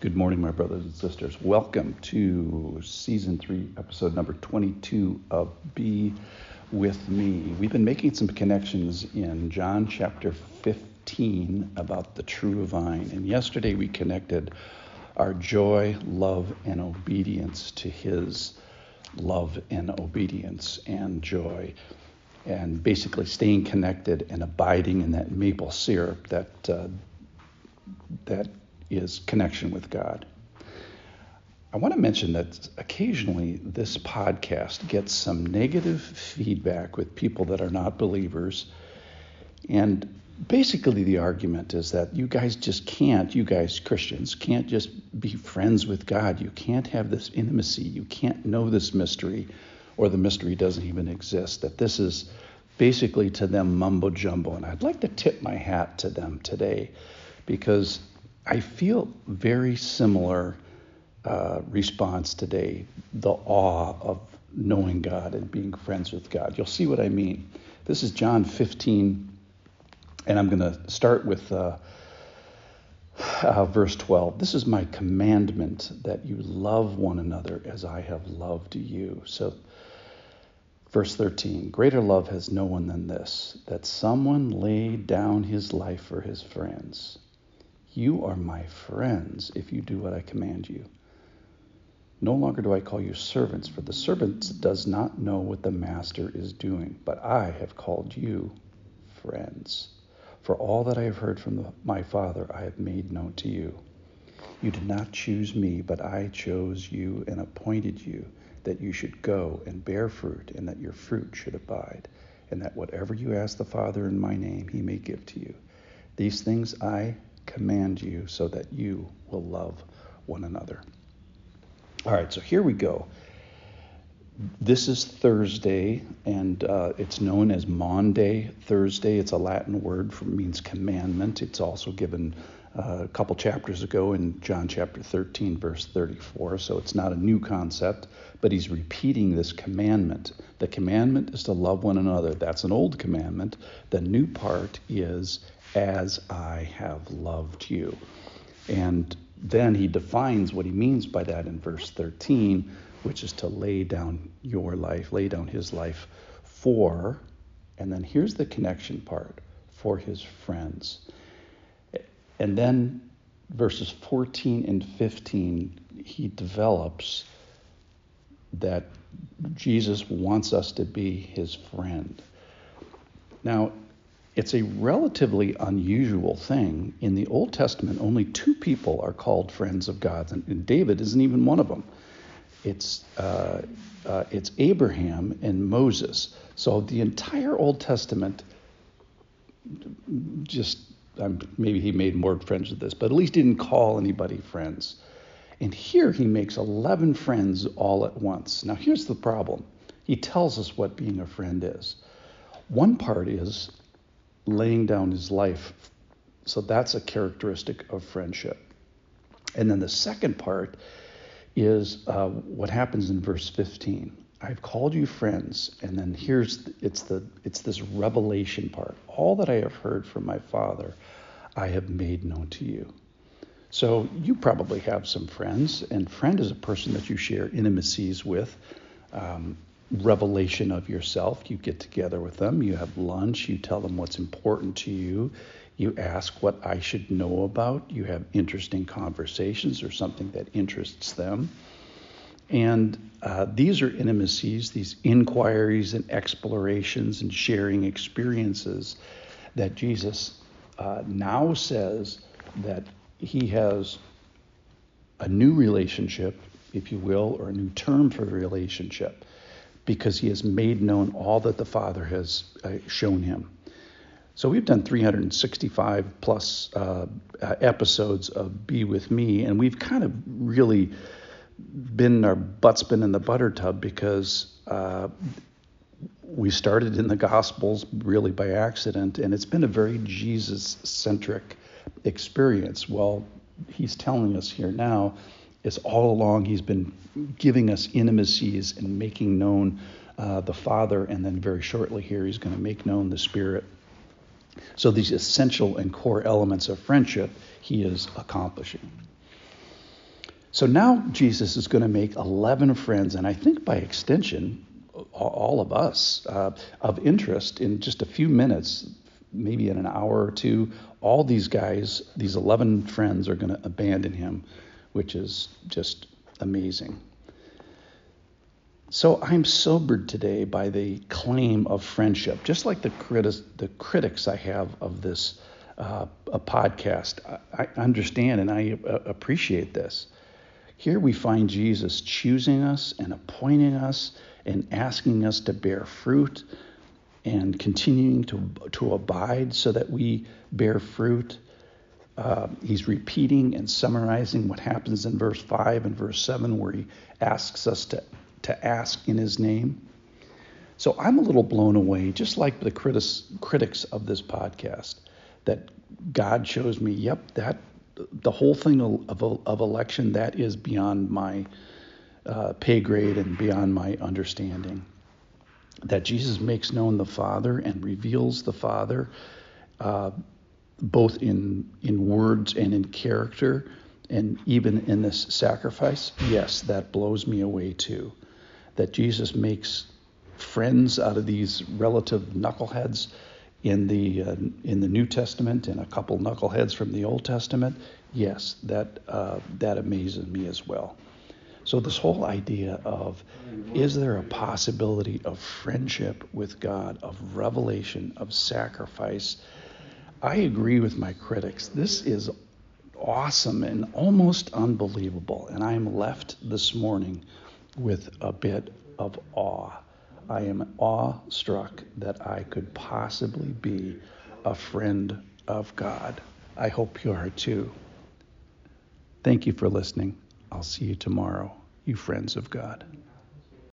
Good morning, my brothers and sisters. Welcome to season three, episode number 22 of Be With Me. We've been making some connections in John chapter 15 about the true vine. And yesterday we connected our joy, love, and obedience to his love and obedience and joy. And basically staying connected and abiding in that maple syrup that, uh, that is connection with God. I want to mention that occasionally this podcast gets some negative feedback with people that are not believers. And basically, the argument is that you guys just can't, you guys Christians, can't just be friends with God. You can't have this intimacy. You can't know this mystery, or the mystery doesn't even exist. That this is basically to them mumbo jumbo. And I'd like to tip my hat to them today because I feel very similar uh, response today the awe of knowing God and being friends with God. You'll see what I mean. This is John 15, and I'm going to start with uh, uh, verse 12. This is my commandment that you love one another as I have loved you. So, verse 13 Greater love has no one than this, that someone laid down his life for his friends. You are my friends if you do what I command you. No longer do I call you servants, for the servant does not know what the master is doing, but I have called you friends. For all that I have heard from the, my Father, I have made known to you. You did not choose me, but I chose you and appointed you that you should go and bear fruit, and that your fruit should abide, and that whatever you ask the Father in my name, he may give to you. These things I command you so that you will love one another. All right, so here we go. This is Thursday, and uh, it's known as Maundy Thursday. It's a Latin word for means commandment. It's also given uh, a couple chapters ago in John chapter 13, verse 34. So it's not a new concept, but he's repeating this commandment. The commandment is to love one another. That's an old commandment. The new part is as I have loved you. And then he defines what he means by that in verse 13, which is to lay down your life, lay down his life for, and then here's the connection part for his friends. And then verses 14 and 15, he develops that Jesus wants us to be his friend. Now, it's a relatively unusual thing. In the Old Testament, only two people are called friends of God, and David isn't even one of them. It's, uh, uh, it's Abraham and Moses. So the entire Old Testament, just um, maybe he made more friends with this, but at least he didn't call anybody friends. And here he makes 11 friends all at once. Now, here's the problem he tells us what being a friend is. One part is laying down his life. So that's a characteristic of friendship. And then the second part is uh, what happens in verse 15. I've called you friends, and then here's it's the it's this revelation part. All that I have heard from my Father, I have made known to you. So you probably have some friends, and friend is a person that you share intimacies with. Um, revelation of yourself. You get together with them, you have lunch, you tell them what's important to you, you ask what I should know about, you have interesting conversations or something that interests them. And uh, these are intimacies, these inquiries and explorations and sharing experiences that Jesus uh, now says that he has a new relationship, if you will, or a new term for the relationship because he has made known all that the Father has uh, shown him. So we've done 365 plus uh, uh, episodes of Be With Me, and we've kind of really been our butts been in the butter tub because uh, we started in the Gospels really by accident, and it's been a very Jesus centric experience. Well, he's telling us here now all along he's been giving us intimacies and making known uh, the Father, and then very shortly here he's going to make known the Spirit. So these essential and core elements of friendship he is accomplishing. So now Jesus is going to make 11 friends, and I think by extension, all of us uh, of interest in just a few minutes, maybe in an hour or two, all these guys, these 11 friends, are going to abandon him, which is just amazing. So I'm sobered today by the claim of friendship, just like the, criti- the critics I have of this uh, a podcast. I, I understand and I uh, appreciate this. Here we find Jesus choosing us and appointing us and asking us to bear fruit and continuing to, to abide so that we bear fruit. Uh, he's repeating and summarizing what happens in verse 5 and verse 7, where he asks us to, to ask in his name. So I'm a little blown away, just like the critics, critics of this podcast, that God shows me, yep, that the whole thing of, of election that is beyond my uh, pay grade and beyond my understanding. That Jesus makes known the Father and reveals the Father, uh, both in in words and in character, and even in this sacrifice. Yes, that blows me away too. That Jesus makes friends out of these relative knuckleheads in the uh, in the New Testament and a couple knuckleheads from the Old Testament, yes, that uh, that amazes me as well. So this whole idea of is there a possibility of friendship with God, of revelation, of sacrifice? I agree with my critics. This is awesome and almost unbelievable, and I am left this morning with a bit of awe. I am awestruck that I could possibly be a friend of God. I hope you are too. Thank you for listening. I'll see you tomorrow, you friends of God.